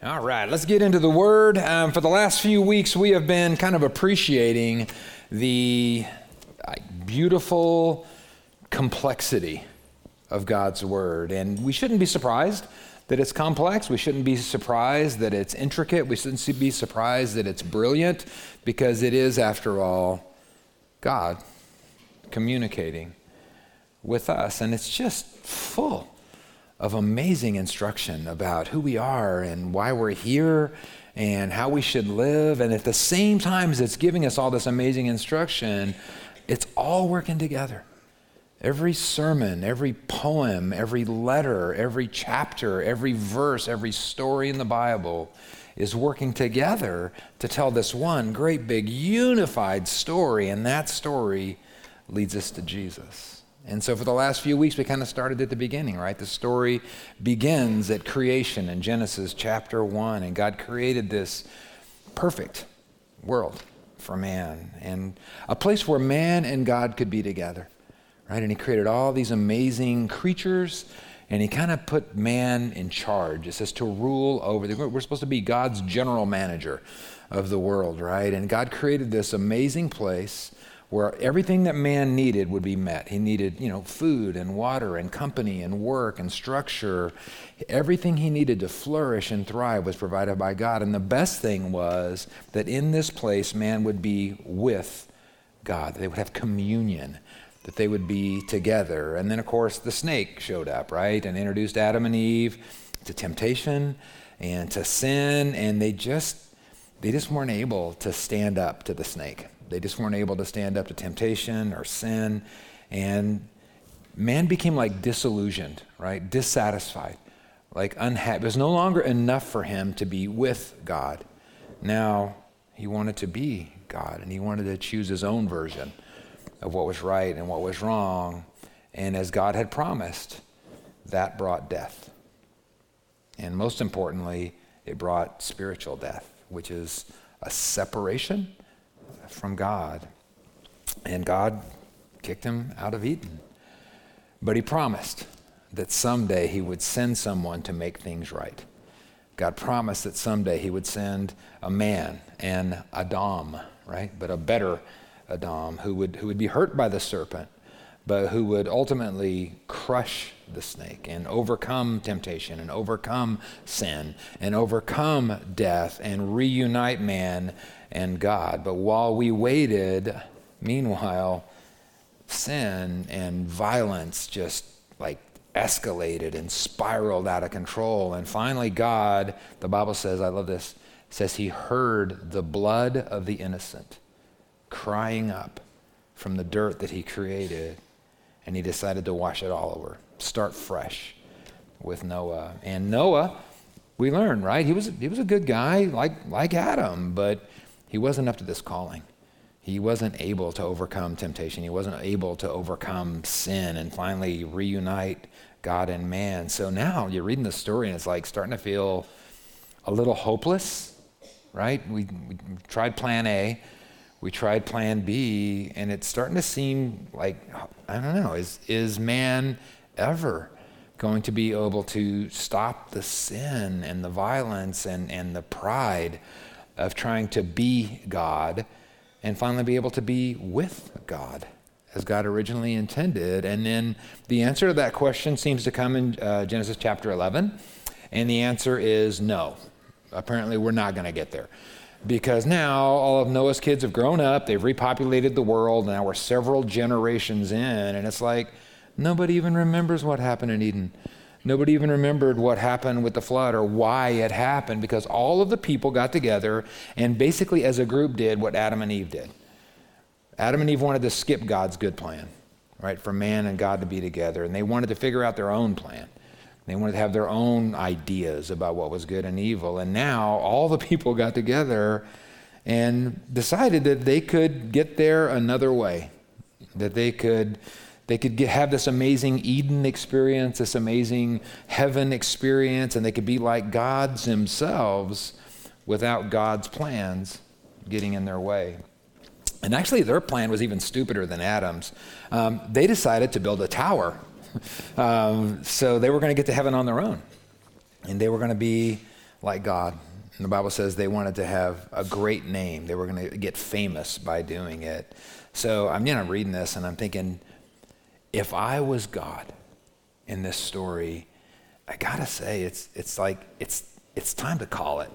All right, let's get into the Word. Um, for the last few weeks, we have been kind of appreciating the uh, beautiful complexity of God's Word. And we shouldn't be surprised that it's complex. We shouldn't be surprised that it's intricate. We shouldn't be surprised that it's brilliant because it is, after all, God communicating with us. And it's just full of amazing instruction about who we are and why we're here and how we should live. And at the same time as it's giving us all this amazing instruction, it's all working together. Every sermon, every poem, every letter, every chapter, every verse, every story in the Bible is working together to tell this one great big unified story, and that story leads us to Jesus. And so for the last few weeks, we kind of started at the beginning, right? The story begins at creation in Genesis chapter 1, and God created this perfect world for man and a place where man and God could be together, right? And He created all these amazing creatures. And he kind of put man in charge. It says to rule over. We're supposed to be God's general manager of the world, right? And God created this amazing place where everything that man needed would be met. He needed, you know, food and water and company and work and structure. Everything he needed to flourish and thrive was provided by God. And the best thing was that in this place, man would be with God. They would have communion, that they would be together. And then, of course, the snake showed up, right, and introduced Adam and Eve to temptation and to sin. And they just, they just weren't able to stand up to the snake they just weren't able to stand up to temptation or sin. And man became like disillusioned, right? Dissatisfied, like unhappy. It was no longer enough for him to be with God. Now he wanted to be God and he wanted to choose his own version of what was right and what was wrong. And as God had promised, that brought death. And most importantly, it brought spiritual death, which is a separation from God. And God kicked him out of Eden. But he promised that someday he would send someone to make things right. God promised that someday he would send a man, an Adam, right? But a better Adam who would, who would be hurt by the serpent, but who would ultimately crush the snake and overcome temptation and overcome sin and overcome death and reunite man and God. But while we waited, meanwhile, sin and violence just like escalated and spiraled out of control. And finally, God, the Bible says, I love this, says he heard the blood of the innocent crying up from the dirt that he created, and he decided to wash it all over, start fresh with Noah. And Noah, we learn, right? He was, he was a good guy, like, like Adam, but he wasn't up to this calling. He wasn't able to overcome temptation. He wasn't able to overcome sin and finally reunite God and man. So now you're reading the story and it's like starting to feel a little hopeless, right? We, we tried plan A, we tried plan B, and it's starting to seem like, I don't know, is, is man ever going to be able to stop the sin and the violence and, and the pride of trying to be God and finally be able to be with God as God originally intended. And then the answer to that question seems to come in uh, Genesis chapter 11. And the answer is no. Apparently, we're not going to get there. Because now all of Noah's kids have grown up, they've repopulated the world, now we're several generations in, and it's like nobody even remembers what happened in Eden. Nobody even remembered what happened with the flood or why it happened because all of the people got together and basically, as a group, did what Adam and Eve did. Adam and Eve wanted to skip God's good plan, right, for man and God to be together, and they wanted to figure out their own plan. They wanted to have their own ideas about what was good and evil. And now all the people got together and decided that they could get there another way, that they could they could get, have this amazing Eden experience, this amazing heaven experience, and they could be like gods themselves without God's plans getting in their way. And actually, their plan was even stupider than Adam's. Um, they decided to build a tower. um, so they were going to get to heaven on their own. And they were going to be like God. And the Bible says they wanted to have a great name. They were going to get famous by doing it. So I'm you know reading this and I'm thinking, if I was God in this story, I gotta say it's it's like it's it's time to call it,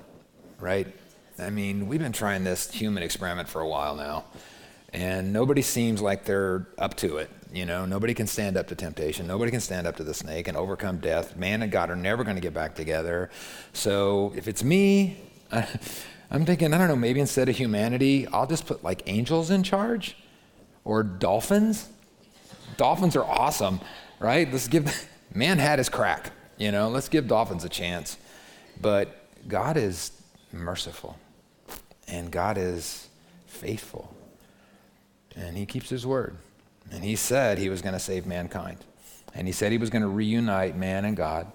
right? I mean, we've been trying this human experiment for a while now, and nobody seems like they're up to it. You know, nobody can stand up to temptation. Nobody can stand up to the snake and overcome death. Man and God are never going to get back together. So if it's me, I'm thinking, I don't know, maybe instead of humanity, I'll just put like angels in charge or dolphins. Dolphins are awesome, right? Let's give, man had his crack, you know, let's give dolphins a chance. But God is merciful and God is faithful and he keeps his word. And he said he was going to save mankind. And he said he was going to reunite man and God.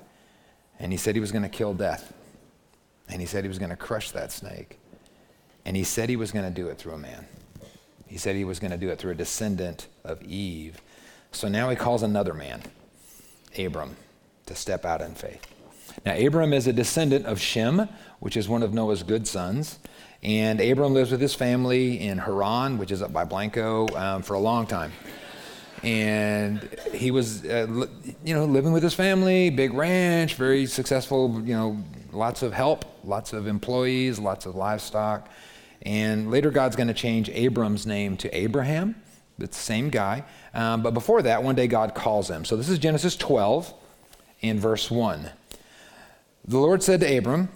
And he said he was going to kill death. And he said he was going to crush that snake. And he said he was going to do it through a man. He said he was going to do it through a descendant of Eve. So now he calls another man, Abram, to step out in faith. Now, Abram is a descendant of Shem, which is one of Noah's good sons. And Abram lives with his family in Haran, which is up by Blanco, um, for a long time. And he was, uh, you know, living with his family, big ranch, very successful, you know, lots of help, lots of employees, lots of livestock. And later, God's going to change Abram's name to Abraham. It's the same guy. Um, but before that, one day God calls him. So this is Genesis 12 in verse 1. The Lord said to Abram,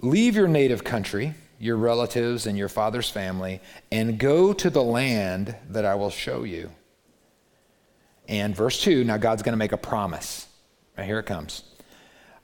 Leave your native country, your relatives, and your father's family, and go to the land that I will show you. And verse 2, now God's going to make a promise. Right here it comes.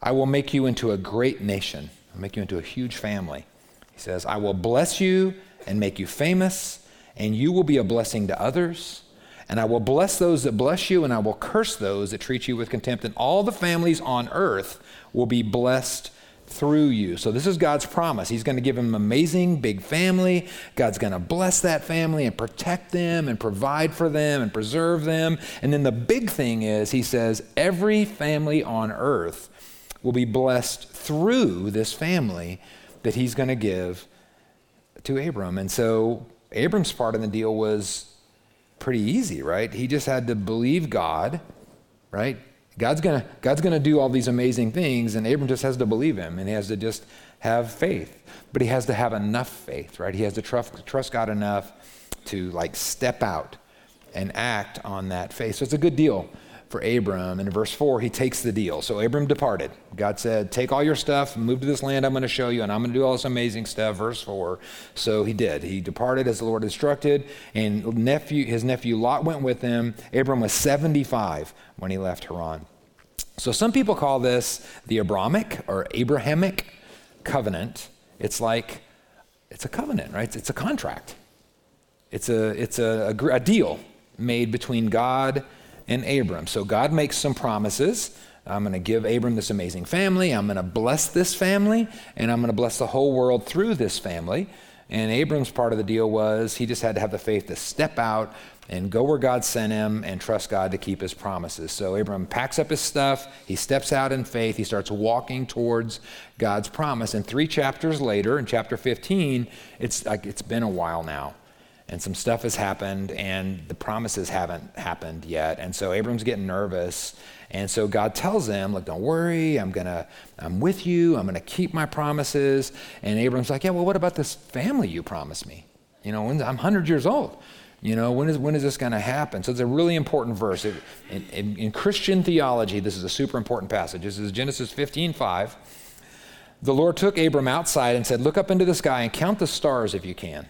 I will make you into a great nation. I'll make you into a huge family. He says, I will bless you and make you famous, and you will be a blessing to others. And I will bless those that bless you, and I will curse those that treat you with contempt. And all the families on earth will be blessed through you. So, this is God's promise. He's going to give him an amazing big family. God's going to bless that family and protect them and provide for them and preserve them. And then the big thing is, he says, every family on earth will be blessed through this family that he's going to give to Abram. And so Abram's part in the deal was pretty easy, right? He just had to believe God, right? God's to God's to do all these amazing things and Abram just has to believe him and he has to just have faith. But he has to have enough faith, right? He has to trust trust God enough to like step out and act on that faith. So it's a good deal for Abram. And in verse 4, he takes the deal. So Abram departed. God said, Take all your stuff, move to this land I'm going to show you, and I'm going to do all this amazing stuff. Verse 4. So he did. He departed as the Lord instructed, and nephew, his nephew Lot went with him. Abram was 75 when he left Haran. So some people call this the Abrahamic or Abrahamic covenant. It's like, it's a covenant, right? It's a contract. It's a, it's a, a, a deal made between God and Abram. So God makes some promises. I'm going to give Abram this amazing family. I'm going to bless this family, and I'm going to bless the whole world through this family. And Abram's part of the deal was he just had to have the faith to step out and go where God sent him and trust God to keep his promises. So Abram packs up his stuff, he steps out in faith, he starts walking towards God's promise. And three chapters later, in chapter 15, it's like it's been a while now and some stuff has happened and the promises haven't happened yet. And so abram's getting nervous. And so god tells him look don't worry. I'm gonna i'm with you. I'm gonna keep my promises. And abram's like yeah well what about this family you promised me? You know i'm 100 years old. You know when is, when is this to happen? So it's a really important verse. It, in, in, in, christian theology this is a super important passage. This is genesis 15 5 the lord took abram outside and said look up into the sky and count the stars if you can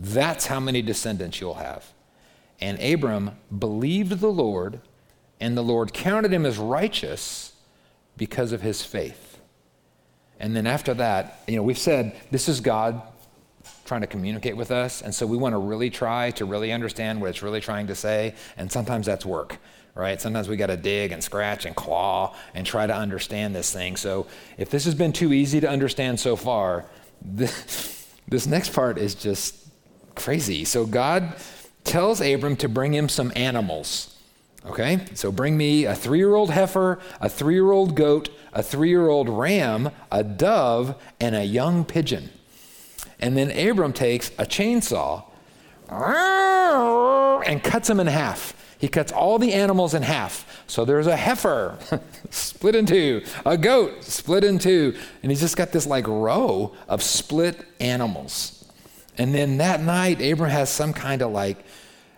that's how many descendants you'll have. And Abram believed the Lord, and the Lord counted him as righteous because of his faith. And then after that, you know, we've said this is God trying to communicate with us, and so we want to really try to really understand what it's really trying to say, and sometimes that's work. Right? Sometimes we got to dig and scratch and claw and try to understand this thing. So, if this has been too easy to understand so far, this, this next part is just crazy. So God tells Abram to bring him some animals. Okay, so bring me a three year old heifer, a three year old goat, a three year old ram, a dove, and a young pigeon. And then Abram takes a chainsaw and cuts them in half. He cuts all the animals in half. So there's a heifer split in two, a goat split in two, and he's just got this like row of split animals. And then that night, Abram has some kind of like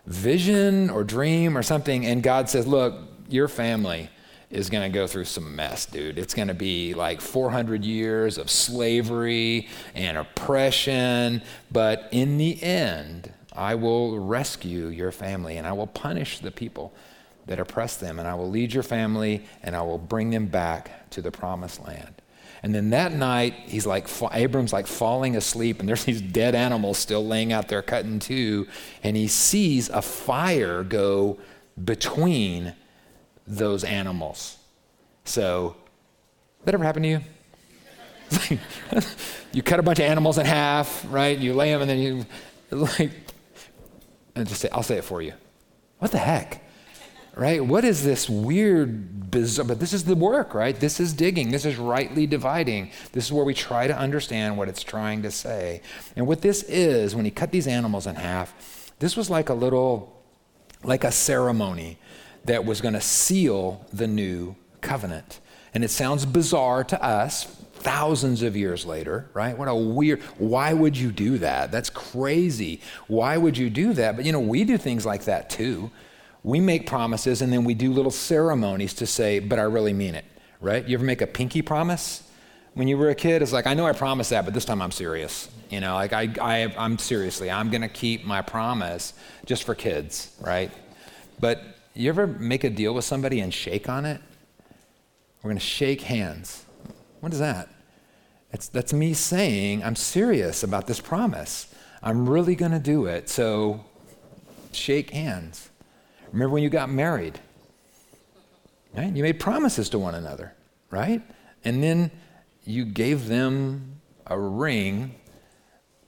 vision or dream or something, and God says, Look, your family is going to go through some mess, dude. It's going to be like 400 years of slavery and oppression, but in the end, I will rescue your family and I will punish the people that oppress them, and I will lead your family and I will bring them back to the promised land. And then that night, he's like, Abram's like falling asleep, and there's these dead animals still laying out there cut in two. And he sees a fire go between those animals. So, that ever happen to you? you cut a bunch of animals in half, right? You lay them, and then you, like, and just say, I'll say it for you. What the heck? Right? What is this weird, bizarre, but this is the work, right? This is digging. This is rightly dividing. This is where we try to understand what it's trying to say. And what this is, when he cut these animals in half, this was like a little, like a ceremony that was going to seal the new covenant. And it sounds bizarre to us, thousands of years later, right? What a weird, why would you do that? That's crazy. Why would you do that? But you know, we do things like that too we make promises and then we do little ceremonies to say, but I really mean it, right? You ever make a pinky promise? When you were a kid, it's like, I know I promised that, but this time I'm serious. You know, like I, I, I'm seriously, I'm going to keep my promise just for kids, right? But you ever make a deal with somebody and shake on it? We're going to shake hands. What is that? It's, that's me saying, I'm serious about this promise. I'm really going to do it. So shake hands. Remember when you got married? Right? You made promises to one another, right? And then you gave them a ring.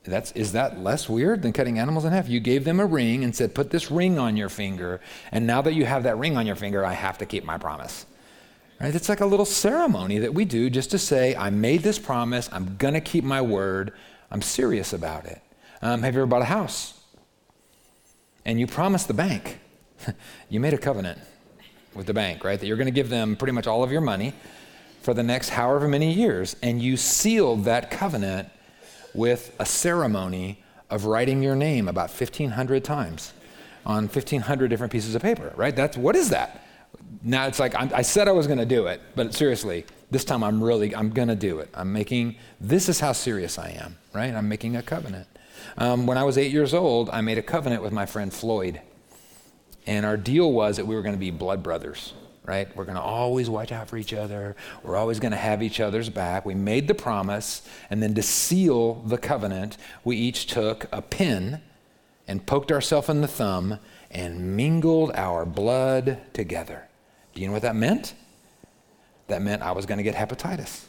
That's, is that less weird than cutting animals in half? You gave them a ring and said, Put this ring on your finger. And now that you have that ring on your finger, I have to keep my promise. Right? It's like a little ceremony that we do just to say, I made this promise. I'm going to keep my word. I'm serious about it. Um, have you ever bought a house? And you promised the bank you made a covenant with the bank, right? That you're going to give them pretty much all of your money for the next however many years. And you sealed that covenant with a ceremony of writing your name about 1,500 times on 1,500 different pieces of paper, right? That's what is that? Now it's like I'm, i said I was going to do it, but seriously, this time I'm really I'm going to do it. I'm making this is how serious I am, right? I'm making a covenant. Um, when I was eight years old, I made a covenant with my friend Floyd. And our deal was that we were going to be blood brothers, right? We're going to always watch out for each other. We're always going to have each other's back. We made the promise, and then to seal the covenant, we each took a pin and poked ourselves in the thumb and mingled our blood together. Do you know what that meant? That meant I was going to get hepatitis.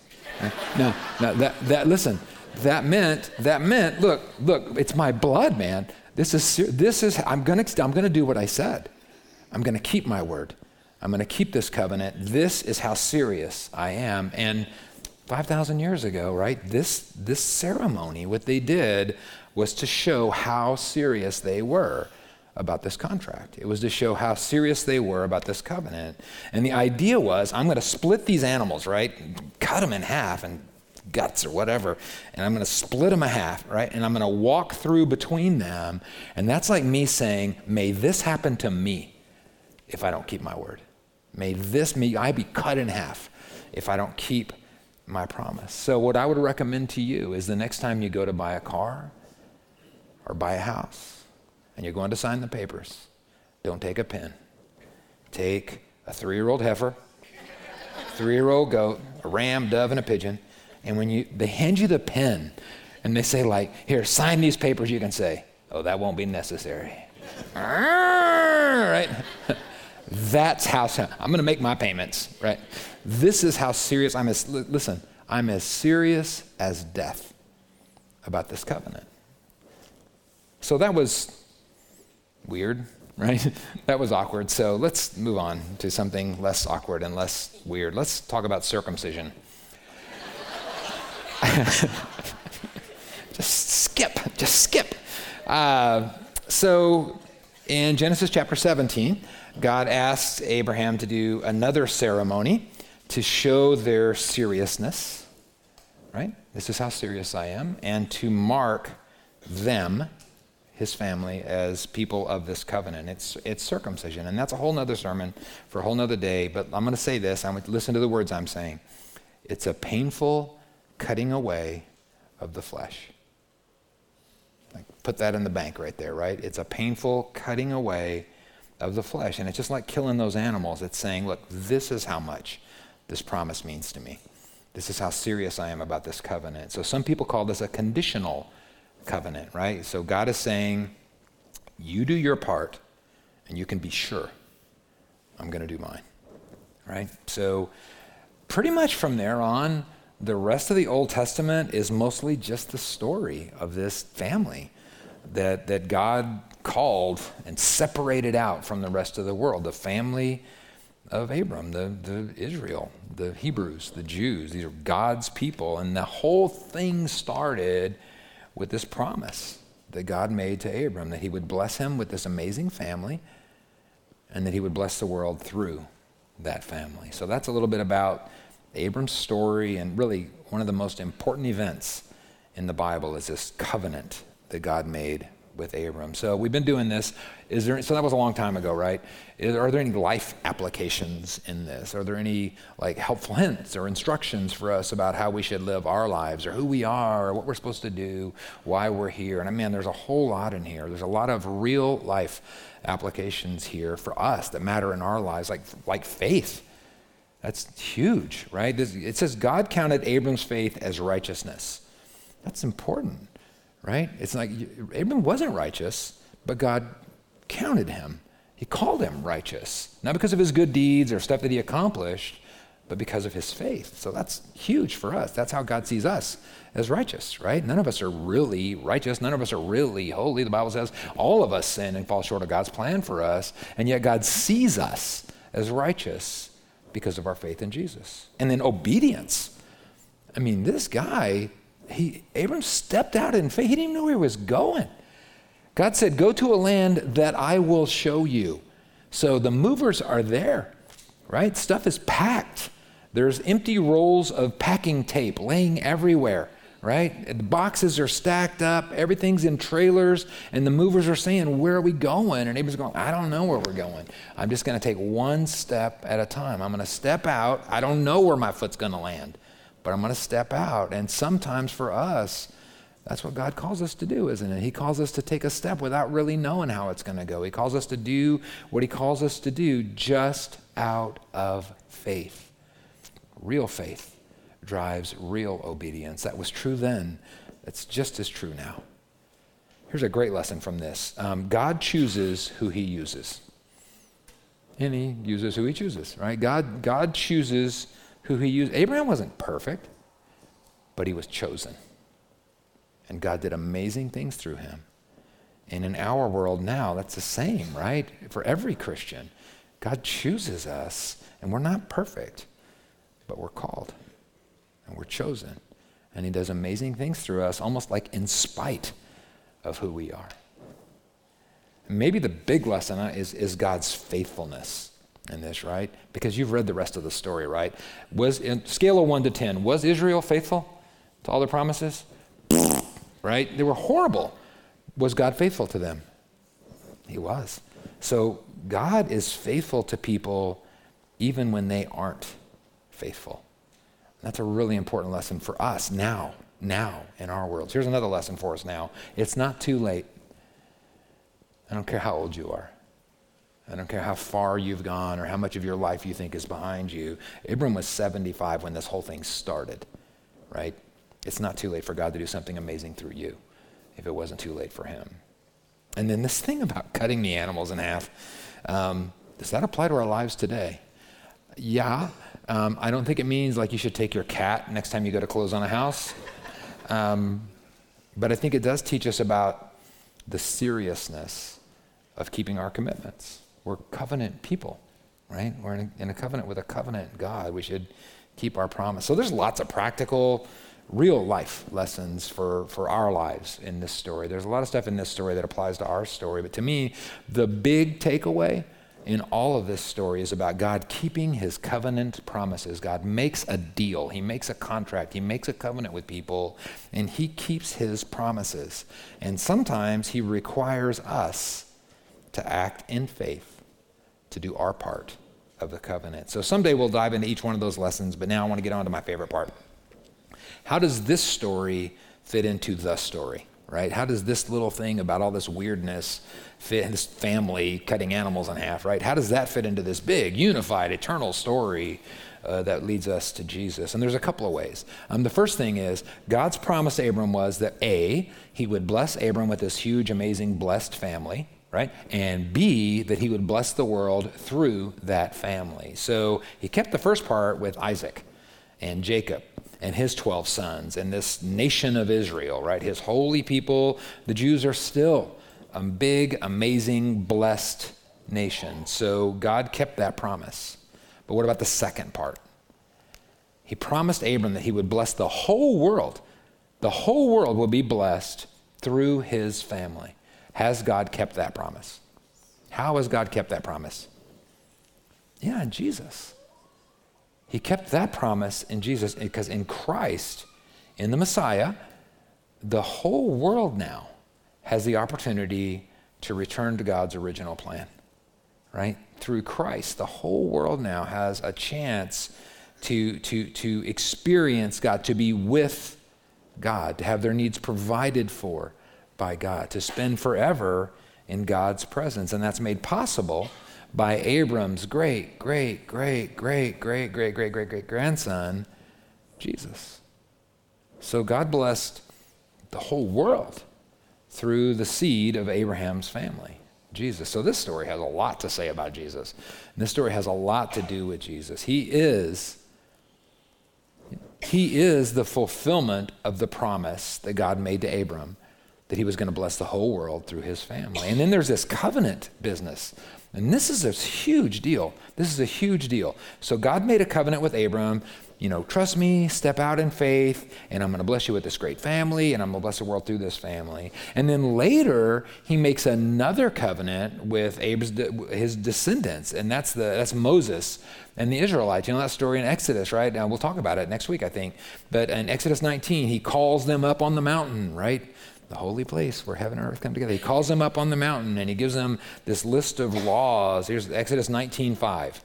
no, no, that, that, listen, that meant, that meant, look, look, it's my blood, man. This is, this is I'm to I'm to do what I said. I'm to keep my word. I'm to keep this covenant. This is how serious I am. And 5,000 years ago, right, this, this ceremony, what they did was to show how serious they were about this contract. It was to show how serious they were about this covenant. And the idea was I'm going to split these animals, right? Cut them in half and guts or whatever, and I'm going to split them a half, right? And I'm going to walk through between them. And that's like me saying, May this happen to me if I don't keep my word. May this, me, I be cut in half if I don't keep my promise. So, what I would recommend to you is the next time you go to buy a car or buy a house and you're going to sign the papers, don't take a pen. Take a three year old heifer, three year old goat, a ram, dove, and a pigeon, and when you they hand you the pen and they say like, "Here, sign these papers," you can say, "Oh, that won't be necessary." right? That's how I'm going to make my payments, right? This is how serious I'm as listen, I'm as serious as death about this covenant. So that was weird. right? that was awkward. So let's move on to something less awkward and less weird. Let's talk about circumcision. just skip, just skip. Uh, so in Genesis chapter 17, God asks Abraham to do another ceremony to show their seriousness, right? This is how serious I am, and to mark them, his family, as people of this covenant. It's, it's circumcision, and that's a whole nother sermon for a whole nother day, but I'm going to say this. I'm going to listen to the words I'm saying. It's a painful cutting away of the flesh. Like, put that in the bank right there, right? It's a painful cutting away of the flesh. And it's just like killing those animals. It's saying, look, this is how much this promise means to me. This is how serious I am about this covenant. So some people call this a conditional covenant, right? So God is saying, you do your part, and you can be sure I'm going to do mine, right? So pretty much from there on, the rest of the Old Testament is mostly just the story of this family that, that God called and separated out from the rest of the world. The family of Abram, the, the Israel, the Hebrews, the Jews. These are God's people. And the whole thing started with this promise that God made to Abram that he would bless him with this amazing family and that he would bless the world through that family. So that's a little bit about Abram's story and really one of the most important events in the Bible is this covenant that God made with Abram. So we've been doing this. Is there? So that was a long time ago, right? Is, are there any life applications in this? Are there any like helpful hints or instructions for us about how we should live our lives, or who we are, or what we're supposed to do, why we're here? And I mean, there's a whole lot in here. There's a lot of real life applications here for us that matter in our lives, like like faith. That's huge, right? It says God counted Abram's faith as righteousness. That's important right? It's like Abram wasn't righteous, but God counted him. He called him righteous, not because of his good deeds or stuff that he accomplished, but because of his faith. So that's huge for us. That's how God sees us as righteous, right? None of us are really righteous. None of us are really holy. The Bible says all of us sin and fall short of God's plan for us, and yet God sees us as righteous because of our faith in Jesus. And then obedience. I mean, this guy he, Abram stepped out in faith. He didn't even know where he was going. God said, Go to a land that I will show you. So the movers are there, right? Stuff is packed. There's empty rolls of packing tape laying everywhere, right? The boxes are stacked up, everything's in trailers, and the movers are saying, Where are we going? And Abram's going, I don't know where we're going. I'm just going to take one step at a time. I'm going to step out. I don't know where my foot's going to land but I'm going to step out. And sometimes for us, that's what God calls us to do, isn't it? He calls us to take a step without really knowing how it's going to go. He calls us to do what He calls us to do just out of faith. Real faith drives real obedience. That was true then, it's just as true now. Here's a great lesson from this um, God chooses who He uses. And He uses who He chooses, right? God, God chooses who he used. Abraham wasn't perfect, but he was chosen. And God did amazing things through him. And in our world now, that's the same, right? For every Christian, God chooses us, and we're not perfect, but we're called and we're chosen. And he does amazing things through us, almost like in spite of who we are. maybe the big lesson uh, is, is God's faithfulness in this, right? Because you've read the rest of the story, right? Was in scale of 1 to 10, was Israel faithful to all their promises? right? They were horrible. Was God faithful to them? He was. So God is faithful to people even when they aren't faithful. That's a really important lesson for us now, now in our world. Here's another lesson for us now. It's not too late. I don't care how old you are. I don't care how far you've gone or how much of your life you think is behind you. Abram was 75 when this whole thing started, right? It's not too late for God to do something amazing through you if it wasn't too late for him. And then this thing about cutting the animals in half, um, does that apply to our lives today? Yeah. Um, I don't think it means like you should take your cat next time you go to close on a house. Um, but I think it does teach us about the seriousness of keeping our commitments. We're covenant people, right? We're in a, in a covenant with a covenant God. We should keep our promise. So there's lots of practical, real life lessons for, for our lives in this story. There's a lot of stuff in this story that applies to our story. But to me, the big takeaway in all of this story is about God keeping his covenant promises. God makes a deal, he makes a contract, he makes a covenant with people, and he keeps his promises. And sometimes he requires us to act in faith to do our part of the covenant. So someday we'll dive into each one of those lessons, but now I want to get on to my favorite part. How does this story fit into the story? Right? How does this little thing about all this weirdness fit, this family cutting animals in half, right? How does that fit into this big, unified, eternal story uh, that leads us to Jesus? And there's a couple of ways. Um, the first thing is God's promise to Abram was that A, he would bless Abram with this huge, amazing, blessed family. Right? And B, that he would bless the world through that family. So he kept the first part with Isaac and Jacob and his 12 sons and this nation of Israel, right? His holy people, the Jews are still a big, amazing, blessed nation. So God kept that promise. But what about the second part? He promised Abram that he would bless the whole world. The whole world will be blessed through his family. Has God kept that promise? How has God kept that promise? Yeah, Jesus. He kept that promise in Jesus because in Christ, in the Messiah, the whole world now has the opportunity to return to God's original plan, right? Through Christ, the whole world now has a chance to, to, to experience God, to be with God, to have their needs provided for by God, to spend forever in God's presence. And that's made possible by Abram's great, great, great, great, great, great, great, great, great grandson, Jesus. So God blessed the whole world through the seed of Abraham's family, Jesus. So this story has a lot to say about Jesus. And this story has a lot to do with Jesus. He is he is the fulfillment of the promise that God made to Abram that he was going to bless the whole world through his family. And then there's this covenant business and this is a huge deal. This is a huge deal. So God made a covenant with Abram, you know, trust me, step out in faith, and I'm going to bless you with this great family, and I'm going to bless the world through this family. And then later, he makes another covenant with Abram's, his descendants, and that's the that's Moses and the Israelites. You know that story in Exodus, right? Now we'll talk about it next week, I think. But in Exodus 19, he calls them up on the mountain, right? The holy place where heaven and earth come together. He calls them up on the mountain and he gives them this list of laws. Here's Exodus 19:5.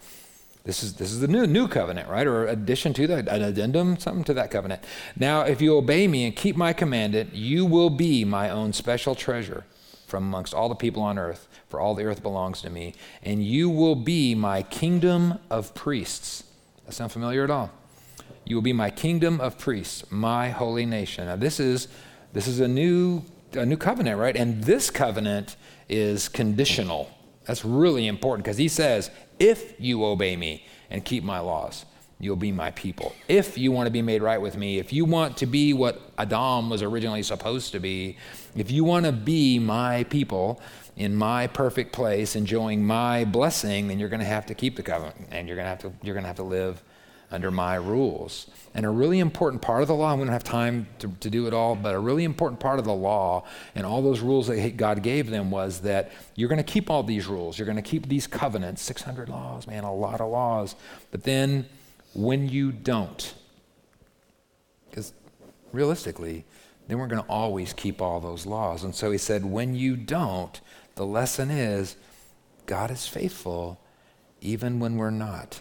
This is this is the new new covenant, right? Or addition to that, an addendum, something to that covenant. Now, if you obey me and keep my commandment, you will be my own special treasure from amongst all the people on earth, for all the earth belongs to me, and you will be my kingdom of priests. That sound familiar at all? You will be my kingdom of priests, my holy nation. Now, this is this is a new, a new covenant, right? And this covenant is conditional. That's really important because he says, if you obey me and keep my laws, you'll be my people. If you want to be made right with me, if you want to be what Adam was originally supposed to be, if you want to be my people in my perfect place, enjoying my blessing, then you're going to have to keep the covenant and you're going to have to, you're going to, have to live under my rules. And a really important part of the law, we don't have time to, to do it all, but a really important part of the law and all those rules that God gave them was that you're going to keep all these rules. You're going to keep these covenants, 600 laws, man, a lot of laws. But then when you don't, because realistically, they weren't going to always keep all those laws. And so he said, when you don't, the lesson is God is faithful even when we're not.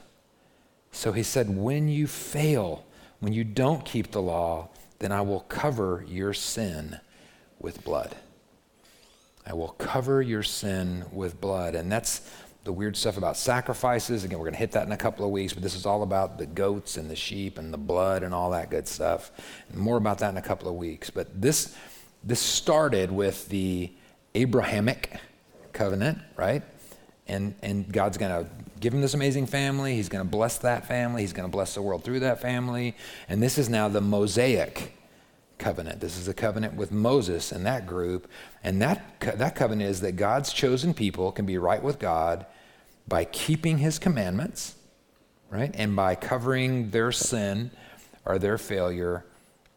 So he said, When you fail, when you don't keep the law, then I will cover your sin with blood. I will cover your sin with blood. And that's the weird stuff about sacrifices. Again, we're going to hit that in a couple of weeks, but this is all about the goats and the sheep and the blood and all that good stuff. More about that in a couple of weeks. But this, this started with the Abrahamic covenant, right? And, and God's going to give him this amazing family. He's going to bless that family. He's going to bless the world through that family. And this is now the Mosaic covenant. This is a covenant with Moses and that group. And that, that covenant is that God's chosen people can be right with God by keeping his commandments, right? And by covering their sin or their failure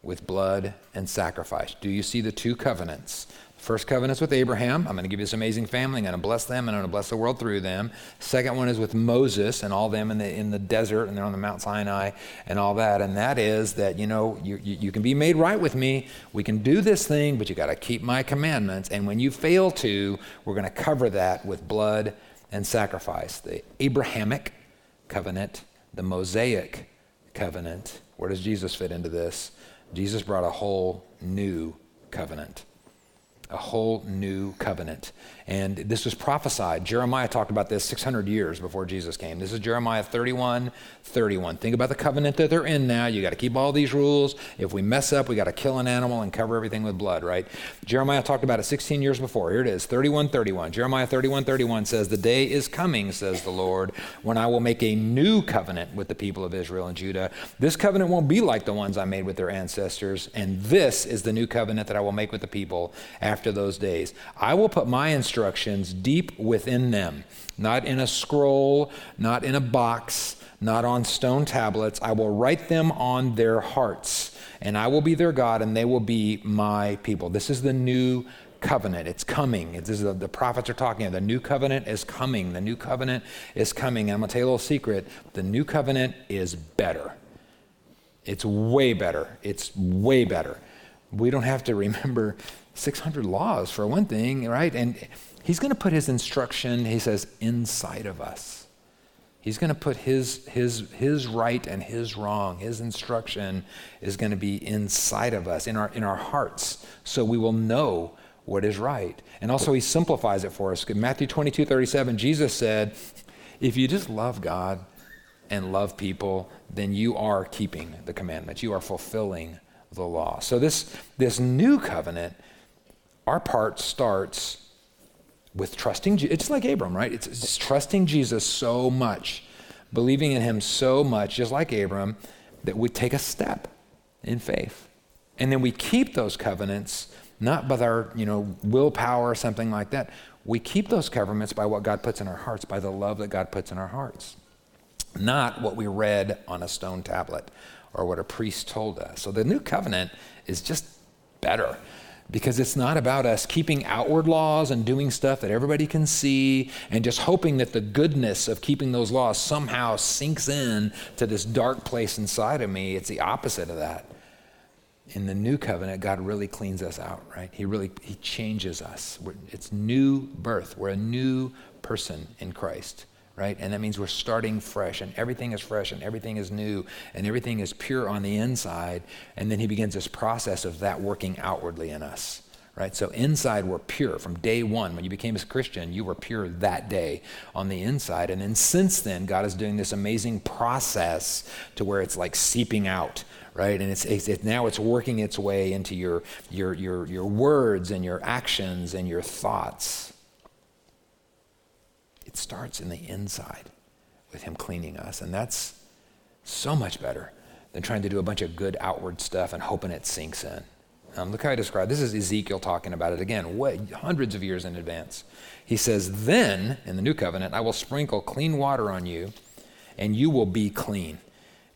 with blood and sacrifice. Do you see the two covenants? First covenant's with Abraham. I'm going to give you this amazing family. I'm going to bless them and I'm going to bless the world through them. Second one is with Moses and all them in the, in the desert and they're on the Mount Sinai and all that. And that is that, you know, you, you, you can be made right with me. We can do this thing, but you got to keep my commandments. And when you fail to, we're going to cover that with blood and sacrifice. The Abrahamic covenant, the Mosaic covenant. Where does Jesus fit into this? Jesus brought a whole new covenant a whole new covenant. And this was prophesied. Jeremiah talked about this 600 years before Jesus came. This is Jeremiah 31 31. Think about the covenant that they're in now. You got to keep all these rules. If we mess up, we got to kill an animal and cover everything with blood, right? Jeremiah talked about it 16 years before. Here it is 31 31. Jeremiah 31 31 says, The day is coming, says the Lord, when I will make a new covenant with the people of Israel and Judah. This covenant won't be like the ones I made with their ancestors. And this is the new covenant that I will make with the people after those days. I will put my instructions deep within them, not in a scroll, not in a box, not on stone tablets. I will write them on their hearts, and I will be their God, and they will be my people. This is the new covenant. It's coming. It's, the, the, prophets are talking. The new covenant is coming. The new covenant is coming. And I'm going to tell you a little secret. The new covenant is better. It's way better. It's way better. We don't have to remember 600 laws for one thing, right? And he's going to put his instruction, he says, inside of us. He's going to put his, his, his right and his wrong, his instruction is going to be inside of us, in our, in our hearts, so we will know what is right. And also, he simplifies it for us. In Matthew 22 37, Jesus said, If you just love God and love people, then you are keeping the commandments, you are fulfilling the law. So, this, this new covenant our part starts with trusting. It's like Abram, right? It's, it's trusting Jesus so much, believing in him so much, just like Abram, that we take a step in faith. And then we keep those covenants, not by our, you know, willpower or something like that. We keep those covenants by what God puts in our hearts, by the love that God puts in our hearts. Not what we read on a stone tablet or what a priest told us. So the new covenant is just better because it's not about us keeping outward laws and doing stuff that everybody can see and just hoping that the goodness of keeping those laws somehow sinks in to this dark place inside of me. It's the opposite of that. In the new covenant, God really cleans us out, right? He really he changes us. It's new birth. We're a new person in Christ right? And that means we're starting fresh, and everything is fresh, and everything is new, and everything is pure on the inside. And then he begins this process of that working outwardly in us, right? So inside we're pure from day one. When you became a Christian, you were pure that day on the inside. And then since then, God is doing this amazing process to where it's like seeping out. Right, and it's, it's it, now it's working its way into your, your your your words and your actions and your thoughts. It starts in the inside with Him cleaning us. And that's so much better than trying to do a bunch of good outward stuff and hoping it sinks in. Um, look how I describe this is Ezekiel talking about it again, way, hundreds of years in advance. He says, Then, in the new covenant, I will sprinkle clean water on you, and you will be clean.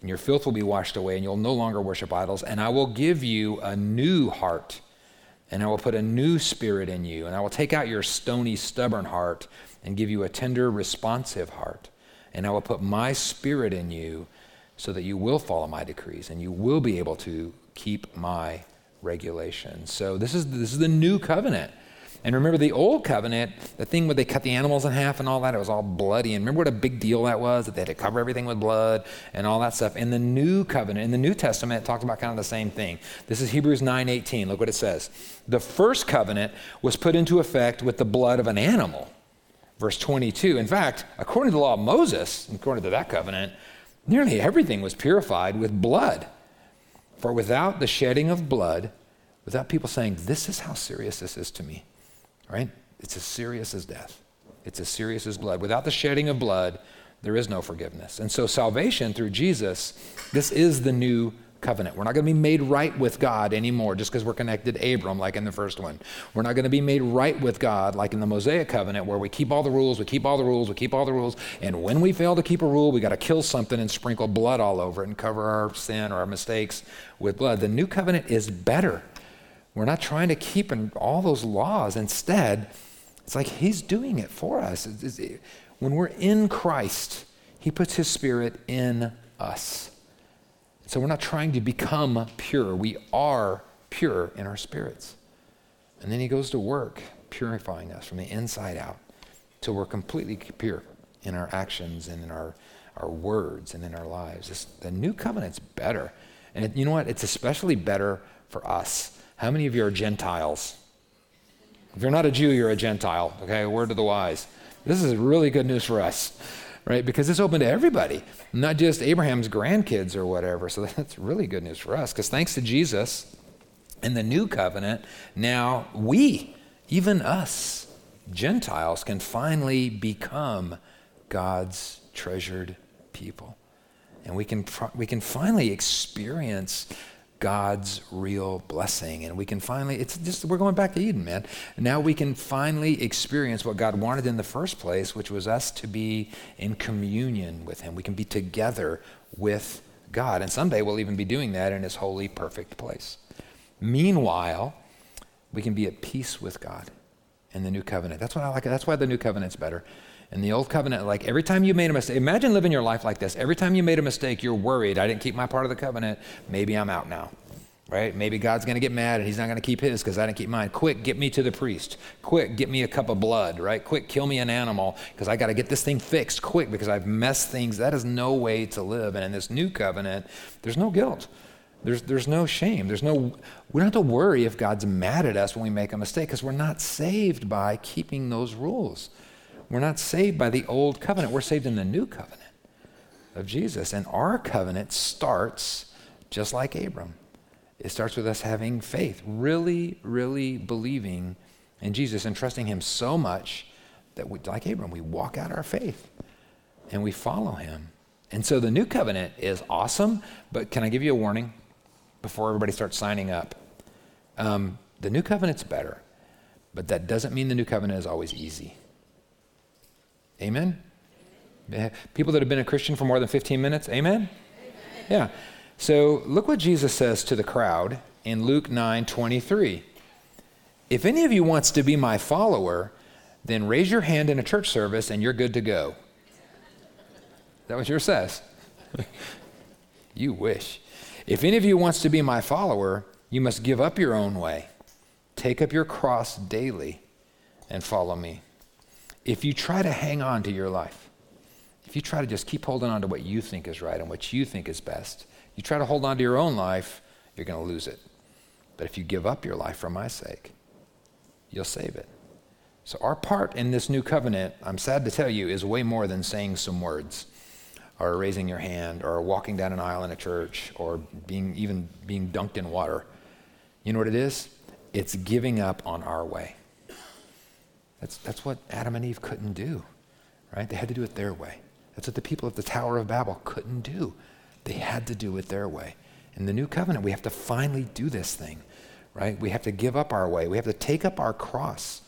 And your filth will be washed away, and you'll no longer worship idols. And I will give you a new heart, and I will put a new spirit in you. And I will take out your stony, stubborn heart and give you a tender, responsive heart. And I will put my spirit in you so that you will follow my decrees and you will be able to keep my regulations. So this is this is the new covenant. And remember the old covenant, the thing where they cut the animals in half and all that, it was all bloody. And remember what a big deal that was, that they had to cover everything with blood and all that stuff. In the new covenant, in the New Testament, it talks about kind of the same thing. This is Hebrews 9:18. Look what it says. The first covenant was put into effect with the blood of an animal verse 22. In fact, according to the law of Moses, according to that covenant, nearly everything was purified with blood. For without the shedding of blood, without people saying, This is how serious this is to me, right? It's as serious as death, it's as serious as blood. Without the shedding of blood, there is no forgiveness. And so, salvation through Jesus, this is the new covenant. We're not going to be made right with God anymore just because we're connected to Abram, like in the first one. We're not going to be made right with God, like in the Mosaic covenant, where we keep all the rules, we keep all the rules, we keep all the rules. And when we fail to keep a rule, we got to kill something and sprinkle blood all over it and cover our sin or our mistakes with blood. The new covenant is better. We're not trying to keep all those laws. Instead, it's like He's doing it for us. When we're in Christ, He puts His Spirit in us. So we're not trying to become pure. We are pure in our spirits. And then He goes to work purifying us from the inside out till we're completely pure in our actions and in our, our words and in our lives. This, the new covenant's better. And it, you know what? It's especially better for us. How many of you are Gentiles? If you're not a Jew, you're a Gentile. Okay, word to the wise. This is really good news for us, right? Because it's open to everybody, not just Abraham's grandkids or whatever. So that's really good news for us. Because thanks to Jesus in the new covenant, now we, even us, Gentiles, can finally become God's treasured people. And we can, we can finally experience God's real blessing. And we can finally, it's just, we're going back to Eden, man. Now we can finally experience what God wanted in the first place, which was us to be in communion with Him. We can be together with God. And someday we'll even be doing that in His holy, perfect place. Meanwhile, we can be at peace with God in the new covenant. That's what I like. That's why the new covenant's better. In the old covenant, like every time you made a mistake, imagine living your life like this. Every time you made a mistake, you're worried. I didn't keep my part of the covenant. Maybe I'm out now, right? Maybe God's going to get mad and he's not going to keep his because I didn't keep mine. Quick, get me to the priest. Quick, get me a cup of blood, right? Quick, kill me an animal because I got to get this thing fixed quick because I've messed things. That is no way to live. And in this new covenant, there's no guilt. There's, there's no shame. There's no, we don't have to worry if God's mad at us when we make a mistake because we're not saved by keeping those rules. We're not saved by the old covenant, we're saved in the new covenant of Jesus. And our covenant starts just like Abram. It starts with us having faith, really, really believing in Jesus and trusting Him so much that, we, like Abram, we walk out our faith and we follow Him. And so the new covenant is awesome, but can I give you a warning before everybody starts signing up? Um, the new covenant's better, but that doesn't mean the new covenant is always easy. Amen? Eh, people that have been a Christian for more than 15 minutes, amen? amen? Yeah. So look what Jesus says to the crowd in Luke 9 23. If any of you wants to be my follower, then raise your hand in a church service and you're good to go. That was your says? you wish. If any of you wants to be my follower, you must give up your own way, take up your cross daily, and follow me if you try to hang on to your life, if you try to just keep holding on to what you think is right and what you think is best, you try to hold on to your own life, you're going to lose it. But if you give up your life for my sake, you'll save it. So, our part in this new covenant, I'm sad to tell you, is way more than saying some words or raising your hand or walking down an aisle in a church or being even being dunked in water. You know what it is? It's giving up on our way. That's, that's what Adam and Eve couldn't do, right? They had to do it their way. That's what the people of the Tower of Babel couldn't do. They had to do it their way. In the new covenant, we have to finally do this thing, right? We have to give up our way. We have to take up our cross.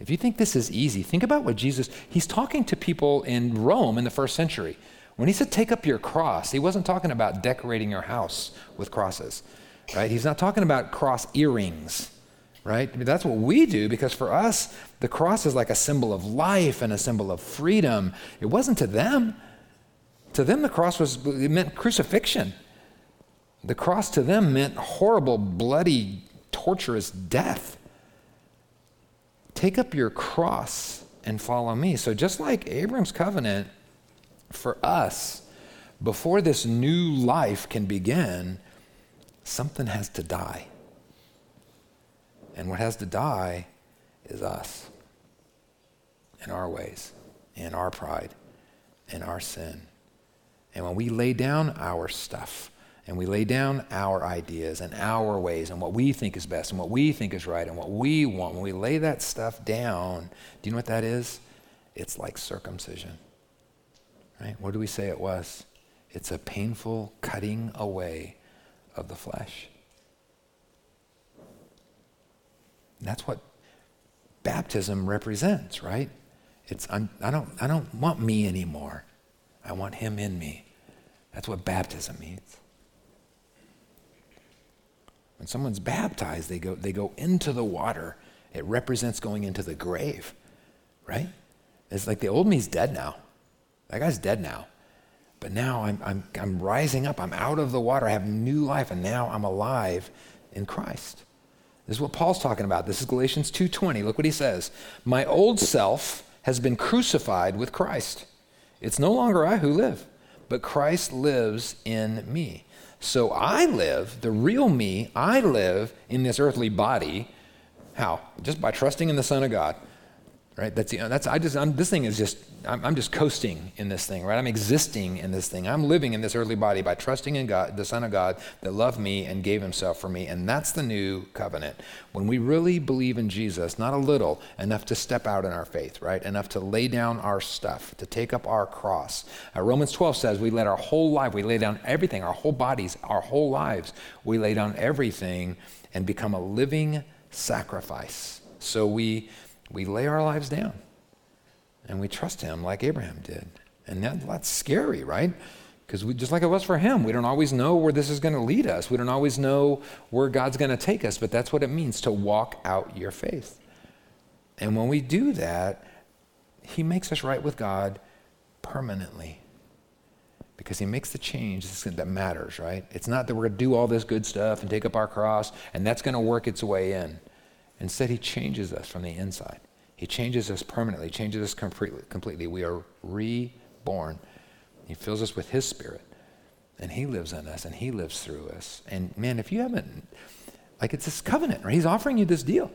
If you think this is easy, think about what Jesus, he's talking to people in Rome in the first century. When he said take up your cross, he wasn't talking about decorating your house with crosses, right? He's not talking about cross earrings right? I mean, that's what we do because for us, the cross is like a symbol of life and a symbol of freedom. It wasn't to them. To them, the cross was, it meant crucifixion. The cross to them meant horrible, bloody, torturous death. Take up your cross and follow me. So, just like Abram's covenant, for us, before this new life can begin, something has to die. And what has to die is us and our ways and our pride and our sin. And when we lay down our stuff and we lay down our ideas and our ways and what we think is best and what we think is right and what we want, when we lay that stuff down, do you know what that is? It's like circumcision. Right? What do we say it was? It's a painful cutting away of the flesh. And that's what baptism represents, right? It's I don't I don't want me anymore. I want him in me. That's what baptism means. When someone's baptized, they go they go into the water. It represents going into the grave, right? It's like the old me's dead now. That guy's dead now. But now I'm, I'm, I'm rising up. I'm out of the water. I have new life, and now I'm alive in Christ. This is what Paul's talking about. This is Galatians 2:20. Look what he says. My old self has been crucified with Christ. It's no longer I who live, but Christ lives in me. So I live, the real me, I live in this earthly body. How? Just by trusting in the Son of God right? That's, you know, that's I just, I'm, this thing is just, I'm, I'm, just coasting in this thing, right? I'm existing in this thing. I'm living in this earthly body by trusting in God, the Son of God that loved me and gave himself for me. And that's the new covenant. When we really believe in Jesus, not a little, enough to step out in our faith, right? Enough to lay down our stuff, to take up our cross. Uh, Romans 12 says we let our whole life, we lay down everything, our whole bodies, our whole lives, we lay down everything and become a living sacrifice. So we we lay our lives down and we trust him like Abraham did. And that, that's scary, right? Because just like it was for him, we don't always know where this is going to lead us. We don't always know where God's going to take us, but that's what it means to walk out your faith. And when we do that, he makes us right with God permanently because he makes the change that matters, right? It's not that we're going to do all this good stuff and take up our cross and that's going to work its way in. Instead, he changes us from the inside. He changes us permanently, changes us completely. We are reborn. He fills us with his spirit. And he lives in us and he lives through us. And man, if you haven't, like it's this covenant, right? He's offering you this deal.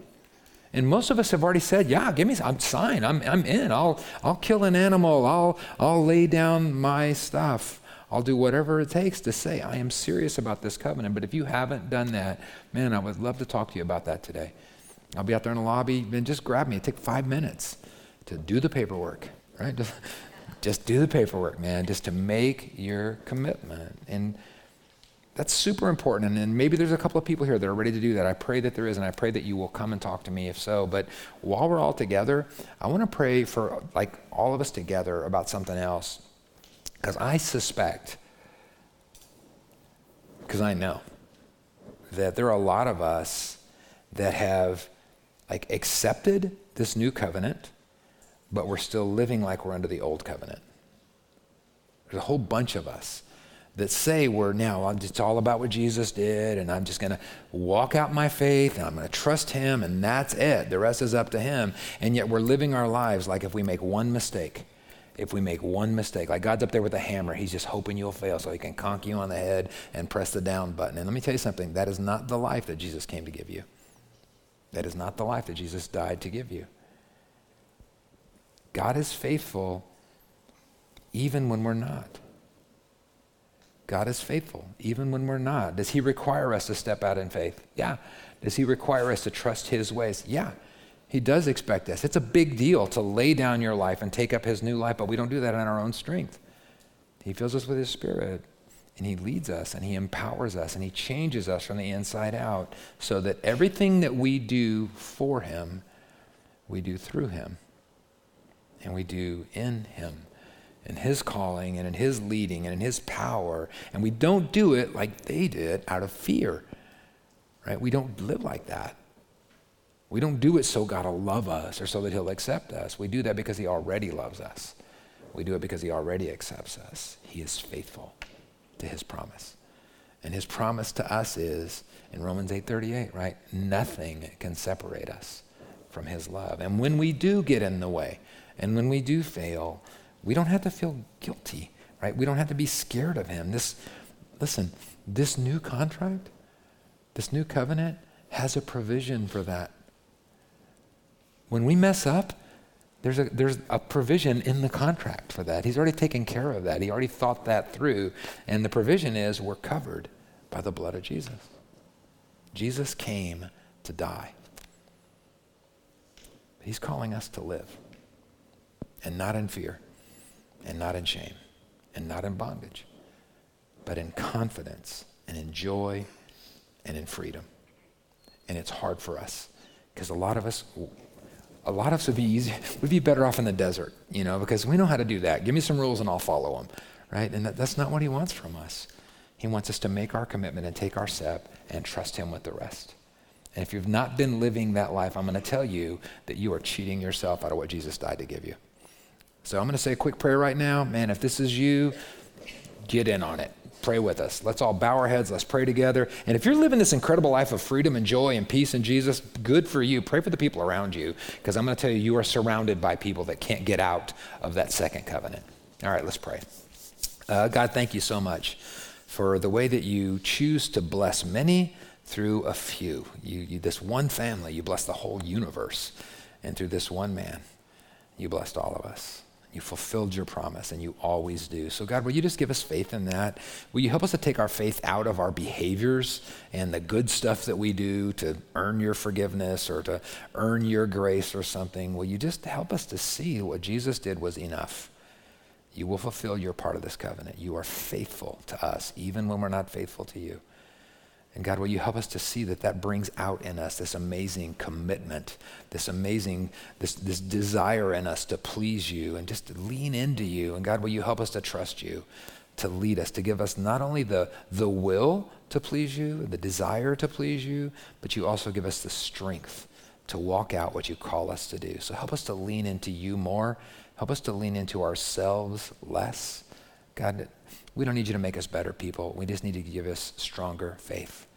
And most of us have already said, yeah, give me I'm sign, I'm, I'm in. I'll, I'll kill an animal. I'll, I'll lay down my stuff. I'll do whatever it takes to say, I am serious about this covenant. But if you haven't done that, man, I would love to talk to you about that today. I'll be out there in the lobby, and just grab me. It take five minutes to do the paperwork, right? Just, just do the paperwork, man, just to make your commitment. And that's super important. And, and maybe there's a couple of people here that are ready to do that. I pray that there is, and I pray that you will come and talk to me if so. But while we're all together, I want to pray for like all of us together about something else. Because I suspect, because I know, that there are a lot of us that have like accepted this new covenant, but we're still living like we're under the old covenant. There's a whole bunch of us that say we're now, it's all about what Jesus did, and I'm just going to walk out my faith, and I'm going to trust Him, and that's it. The rest is up to Him. And yet we're living our lives like if we make one mistake, if we make one mistake, like God's up there with a hammer, He's just hoping you'll fail so He can conk you on the head and press the down button. And let me tell you something that is not the life that Jesus came to give you. That is not the life that Jesus died to give you. God is faithful even when we're not. God is faithful even when we're not. Does He require us to step out in faith? Yeah. Does He require us to trust His ways? Yeah. He does expect us. It's a big deal to lay down your life and take up His new life, but we don't do that in our own strength. He fills us with His Spirit and He leads us and He empowers us and He changes us from the inside out so that everything that we do for Him, we do through Him and we do in Him. In his calling and in his leading and in his power. And we don't do it like they did out of fear. Right? We don't live like that. We don't do it so God will love us or so that he'll accept us. We do that because he already loves us. We do it because he already accepts us. He is faithful to his promise. And his promise to us is in Romans 8:38, right? Nothing can separate us from his love. And when we do get in the way, and when we do fail, we don't have to feel guilty, right? We don't have to be scared of him. This listen, this new contract, this new covenant has a provision for that. When we mess up, there's a, there's a provision in the contract for that. He's already taken care of that. He already thought that through. And the provision is we're covered by the blood of Jesus. Jesus came to die. He's calling us to live, and not in fear, and not in shame, and not in bondage, but in confidence and in joy and in freedom. And it's hard for us because a lot of us, a lot of us would be easy, would be better off in the desert, you know, because we know how to do that. Give me some rules and I'll follow them, right? And that, that's not what he wants from us. He wants us to make our commitment and take our step and trust him with the rest. And if you've not been living that life, I'm going to tell you that you are cheating yourself out of what Jesus died to give you. So I'm going to say a quick prayer right now. Man, if this is you, get in on it. Pray with us. Let's all bow our heads. Let's pray together. And if you're living this incredible life of freedom and joy and peace in Jesus, good for you. Pray for the people around you because I'm going to tell you, you are surrounded by people that can't get out of that second covenant. All right, let's pray. Uh, God, thank you so much for the way that you choose to bless many through a few. You, you, this one family, you bless the whole universe. And through this one man, you blessed all of us. You fulfilled your promise, and you always do. So, God, will you just give us faith in that? Will you help us to take our faith out of our behaviors and the good stuff that we do to earn your forgiveness or to earn your grace or something? Will you just help us to see what Jesus did was enough? You will fulfill your part of this covenant. You are faithful to us, even when we're not faithful to you. And God, will you help us to see that that brings out in us this amazing commitment, this amazing, this, this desire in us to please you and just to lean into you. And God, will you help us to trust you, to lead us, to give us not only the, the will to please you, the desire to please you, but you also give us the strength to walk out what you call us to do. So help us to lean into you more. Help us to lean into ourselves less. God, we don't need you to make us better people. We just need to give us stronger faith.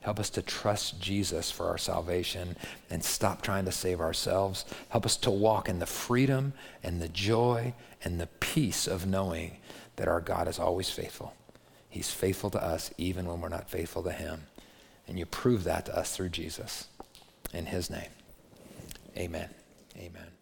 Help us to trust Jesus for our salvation and stop trying to save ourselves. Help us to walk in the freedom and the joy and the peace of knowing that our God is always faithful. He's faithful to us even when we're not faithful to him. And you prove that to us through Jesus. In his name, amen. Amen.